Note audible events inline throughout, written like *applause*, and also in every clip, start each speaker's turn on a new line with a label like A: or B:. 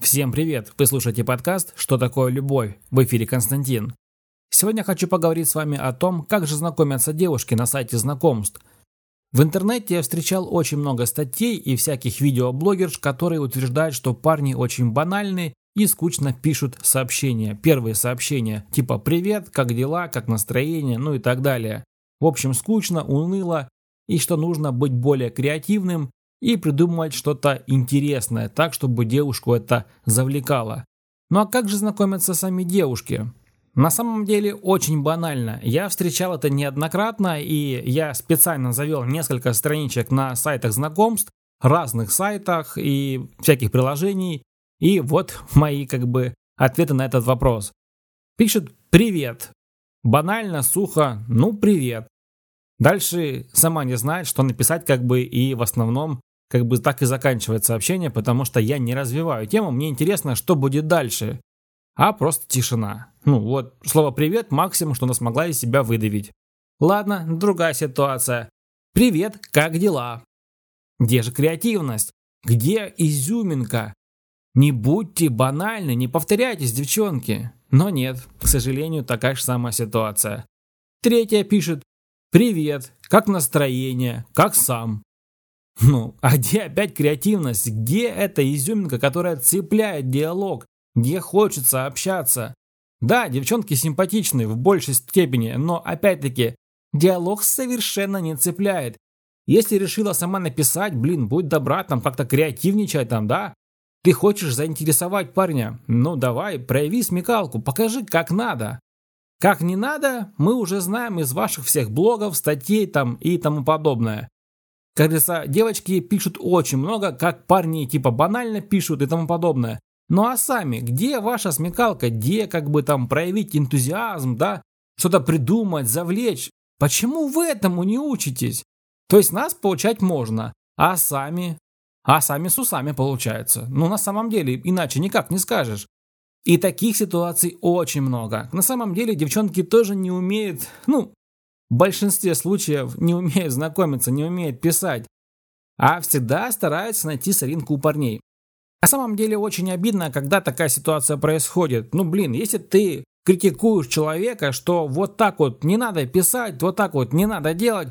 A: Всем привет! Вы слушаете подкаст «Что такое любовь?» В эфире Константин. Сегодня хочу поговорить с вами о том, как же знакомятся девушки на сайте знакомств. В интернете я встречал очень много статей и всяких видеоблогерш, которые утверждают, что парни очень банальны и скучно пишут сообщения. Первые сообщения типа «Привет», «Как дела?», «Как настроение?», ну и так далее. В общем, скучно, уныло и что нужно быть более креативным и придумать что-то интересное, так, чтобы девушку это завлекало. Ну а как же знакомятся сами девушки? На самом деле очень банально. Я встречал это неоднократно, и я специально завел несколько страничек на сайтах знакомств, разных сайтах и всяких приложений. И вот мои как бы ответы на этот вопрос. Пишет «Привет». Банально, сухо, ну привет. Дальше сама не знает, что написать как бы и в основном как бы так и заканчивает сообщение, потому что я не развиваю тему, мне интересно, что будет дальше. А просто тишина. Ну вот, слово «привет» максимум, что она смогла из себя выдавить. Ладно, другая ситуация. «Привет, как дела?» Где же креативность? Где изюминка? Не будьте банальны, не повторяйтесь, девчонки. Но нет, к сожалению, такая же самая ситуация. Третья пишет «Привет, как настроение, как сам?» Ну, *laughs* а где опять креативность? Где эта изюминка, которая цепляет диалог? Где хочется общаться? Да, девчонки симпатичны в большей степени, но опять-таки, диалог совершенно не цепляет. Если решила сама написать, блин, будь добра, там как-то креативничай там, да? Ты хочешь заинтересовать парня? Ну давай, прояви смекалку, покажи, как надо. Как не надо, мы уже знаем из ваших всех блогов, статей там и тому подобное. Как говорится, девочки пишут очень много, как парни типа банально пишут и тому подобное. Ну а сами, где ваша смекалка, где как бы там проявить энтузиазм, да, что-то придумать, завлечь? Почему вы этому не учитесь? То есть нас получать можно, а сами? А сами с усами получается. Ну на самом деле, иначе никак не скажешь. И таких ситуаций очень много. На самом деле девчонки тоже не умеют, ну, в большинстве случаев не умеют знакомиться, не умеют писать, а всегда стараются найти соринку у парней. На самом деле очень обидно, когда такая ситуация происходит. Ну блин, если ты критикуешь человека, что вот так вот не надо писать, вот так вот не надо делать,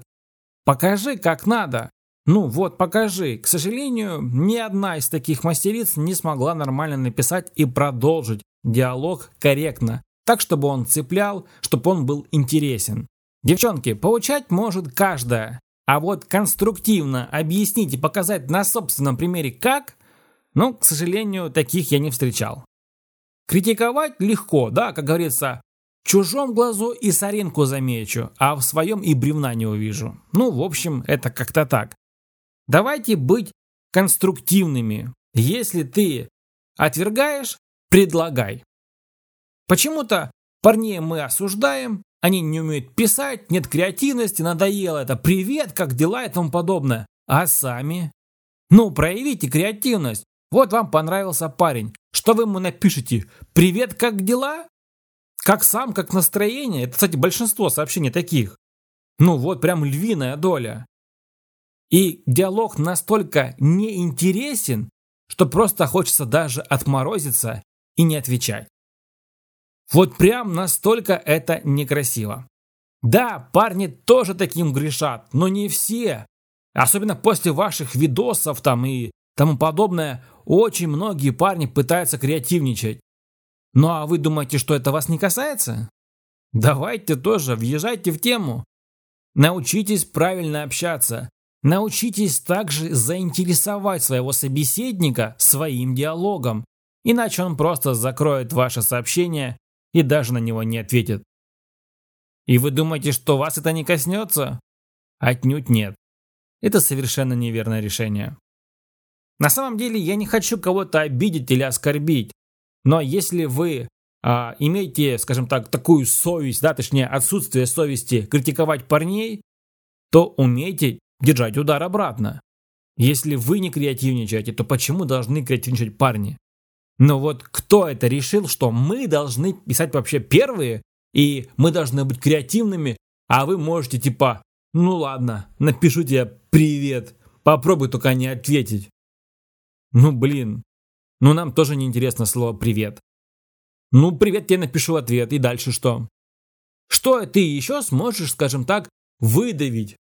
A: покажи как надо. Ну вот, покажи. К сожалению, ни одна из таких мастериц не смогла нормально написать и продолжить диалог корректно, так чтобы он цеплял, чтобы он был интересен. Девчонки, получать может каждая. А вот конструктивно объяснить и показать на собственном примере как, ну, к сожалению, таких я не встречал. Критиковать легко, да, как говорится, в чужом глазу и соринку замечу, а в своем и бревна не увижу. Ну, в общем, это как-то так. Давайте быть конструктивными. Если ты отвергаешь, предлагай. Почему-то парней мы осуждаем, они не умеют писать, нет креативности, надоело это. Привет, как дела и тому подобное. А сами? Ну, проявите креативность. Вот вам понравился парень. Что вы ему напишите? Привет, как дела? Как сам, как настроение? Это, кстати, большинство сообщений таких. Ну вот прям львиная доля. И диалог настолько неинтересен, что просто хочется даже отморозиться и не отвечать. Вот прям настолько это некрасиво. Да, парни тоже таким грешат, но не все. Особенно после ваших видосов там и тому подобное, очень многие парни пытаются креативничать. Ну а вы думаете, что это вас не касается? Давайте тоже, въезжайте в тему. Научитесь правильно общаться. Научитесь также заинтересовать своего собеседника своим диалогом. Иначе он просто закроет ваше сообщение и даже на него не ответит. И вы думаете, что вас это не коснется? Отнюдь нет. Это совершенно неверное решение. На самом деле я не хочу кого-то обидеть или оскорбить, но если вы а, имеете, скажем так, такую совесть, да, точнее отсутствие совести критиковать парней, то умейте держать удар обратно. Если вы не креативничаете, то почему должны креативничать парни? Но вот кто это решил, что мы должны писать вообще первые, и мы должны быть креативными, а вы можете типа, ну ладно, напишу тебе привет, попробуй только не ответить. Ну блин, Ну, нам тоже не интересно слово «привет». Ну, привет тебе напишу ответ, и дальше что? Что ты еще сможешь, скажем так, выдавить?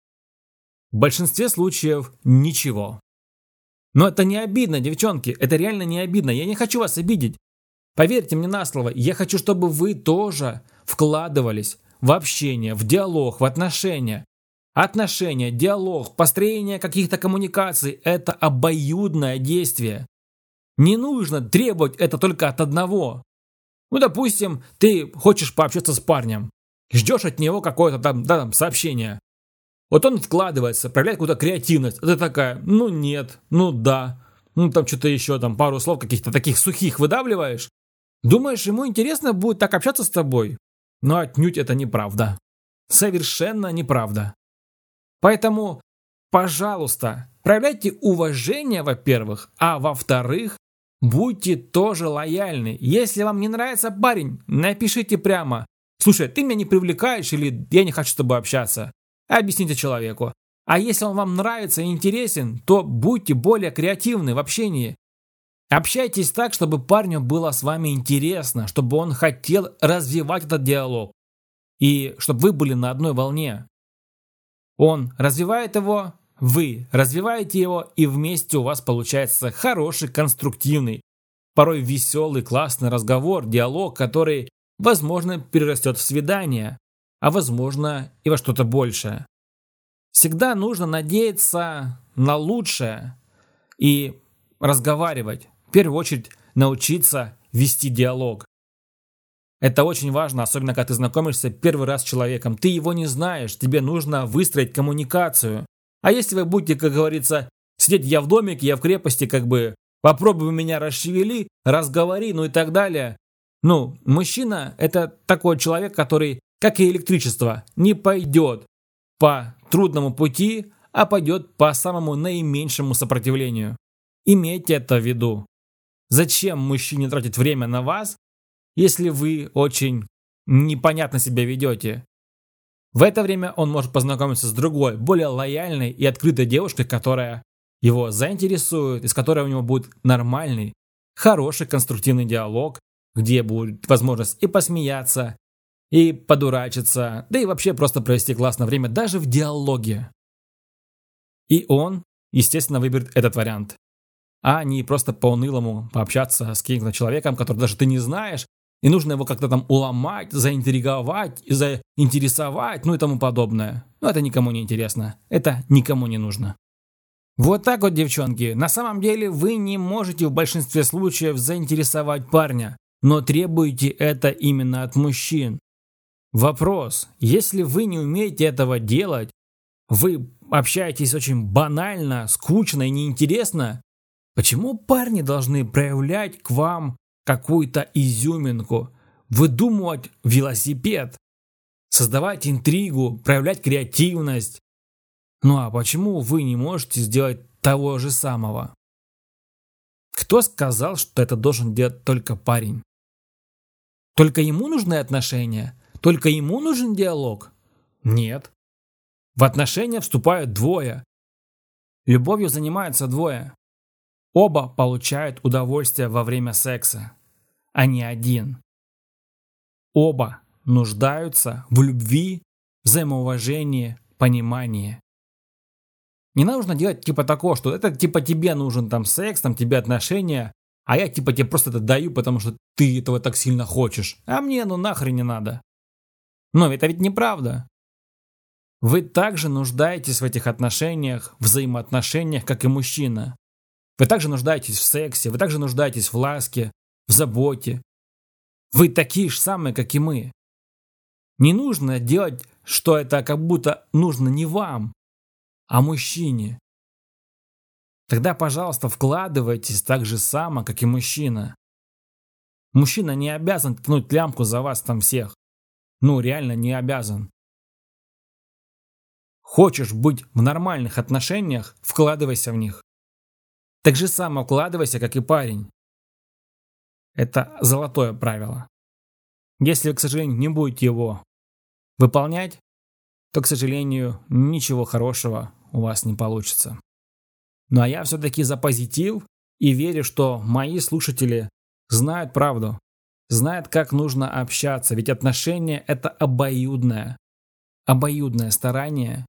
A: В большинстве случаев ничего. Но это не обидно, девчонки, это реально не обидно. Я не хочу вас обидеть. Поверьте мне на слово, я хочу, чтобы вы тоже вкладывались в общение, в диалог, в отношения. Отношения, диалог, построение каких-то коммуникаций – это обоюдное действие. Не нужно требовать это только от одного. Ну, допустим, ты хочешь пообщаться с парнем, ждешь от него какое-то там, да, там сообщение. Вот он вкладывается, проявляет какую-то креативность. Ты такая, ну нет, ну да, ну там что-то еще, там пару слов каких-то таких сухих выдавливаешь. Думаешь, ему интересно будет так общаться с тобой? Но отнюдь это неправда. Совершенно неправда. Поэтому, пожалуйста, проявляйте уважение, во-первых, а во-вторых, будьте тоже лояльны. Если вам не нравится парень, напишите прямо. Слушай, ты меня не привлекаешь или я не хочу с тобой общаться. Объясните человеку. А если он вам нравится и интересен, то будьте более креативны в общении. Общайтесь так, чтобы парню было с вами интересно, чтобы он хотел развивать этот диалог. И чтобы вы были на одной волне. Он развивает его, вы развиваете его, и вместе у вас получается хороший, конструктивный, порой веселый, классный разговор, диалог, который, возможно, перерастет в свидание, а возможно и во что-то большее. Всегда нужно надеяться на лучшее и разговаривать. В первую очередь научиться вести диалог. Это очень важно, особенно когда ты знакомишься первый раз с человеком. Ты его не знаешь, тебе нужно выстроить коммуникацию. А если вы будете, как говорится, сидеть я в домике, я в крепости, как бы, попробуй меня расшевели, разговори, ну и так далее. Ну, мужчина – это такой человек, который, как и электричество, не пойдет по трудному пути, а пойдет по самому наименьшему сопротивлению. Имейте это в виду. Зачем мужчине тратить время на вас, если вы очень непонятно себя ведете. В это время он может познакомиться с другой, более лояльной и открытой девушкой, которая его заинтересует, и с которой у него будет нормальный, хороший конструктивный диалог, где будет возможность и посмеяться, и подурачиться, да и вообще просто провести классное время даже в диалоге. И он, естественно, выберет этот вариант. А не просто по-унылому пообщаться с каким-то человеком, который даже ты не знаешь, и нужно его как-то там уломать, заинтриговать, заинтересовать, ну и тому подобное. Но это никому не интересно. Это никому не нужно. Вот так вот, девчонки. На самом деле вы не можете в большинстве случаев заинтересовать парня, но требуете это именно от мужчин. Вопрос. Если вы не умеете этого делать, вы общаетесь очень банально, скучно и неинтересно, почему парни должны проявлять к вам какую-то изюминку, выдумывать велосипед, создавать интригу, проявлять креативность. Ну а почему вы не можете сделать того же самого? Кто сказал, что это должен делать только парень? Только ему нужны отношения? Только ему нужен диалог? Нет. В отношения вступают двое. Любовью занимаются двое. Оба получают удовольствие во время секса а не один. Оба нуждаются в любви, взаимоуважении, понимании. Не нужно делать типа такого, что это типа тебе нужен там секс, там тебе отношения, а я типа тебе просто это даю, потому что ты этого так сильно хочешь. А мне ну нахрен не надо. Но это ведь неправда. Вы также нуждаетесь в этих отношениях, взаимоотношениях, как и мужчина. Вы также нуждаетесь в сексе, вы также нуждаетесь в ласке, в заботе. Вы такие же самые, как и мы. Не нужно делать, что это как будто нужно не вам, а мужчине. Тогда, пожалуйста, вкладывайтесь так же само, как и мужчина. Мужчина не обязан тянуть лямку за вас там всех. Ну, реально не обязан. Хочешь быть в нормальных отношениях, вкладывайся в них. Так же само вкладывайся, как и парень. Это золотое правило. Если вы, к сожалению, не будете его выполнять, то, к сожалению, ничего хорошего у вас не получится. Ну а я все-таки за позитив, И верю, что мои слушатели знают правду, знают, как нужно общаться, ведь отношения – это обоюдное. Обоюдное старание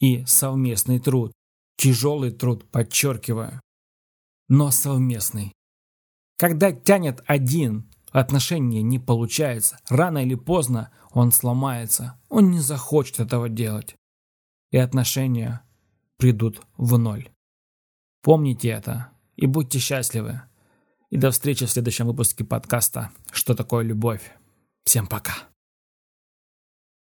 A: и совместный труд. Тяжелый труд, подчеркиваю. Но совместный. Когда тянет один, отношения не получается. Рано или поздно он сломается. Он не захочет этого делать. И отношения придут в ноль. Помните это и будьте счастливы. И до встречи в следующем выпуске подкаста «Что такое любовь?». Всем пока.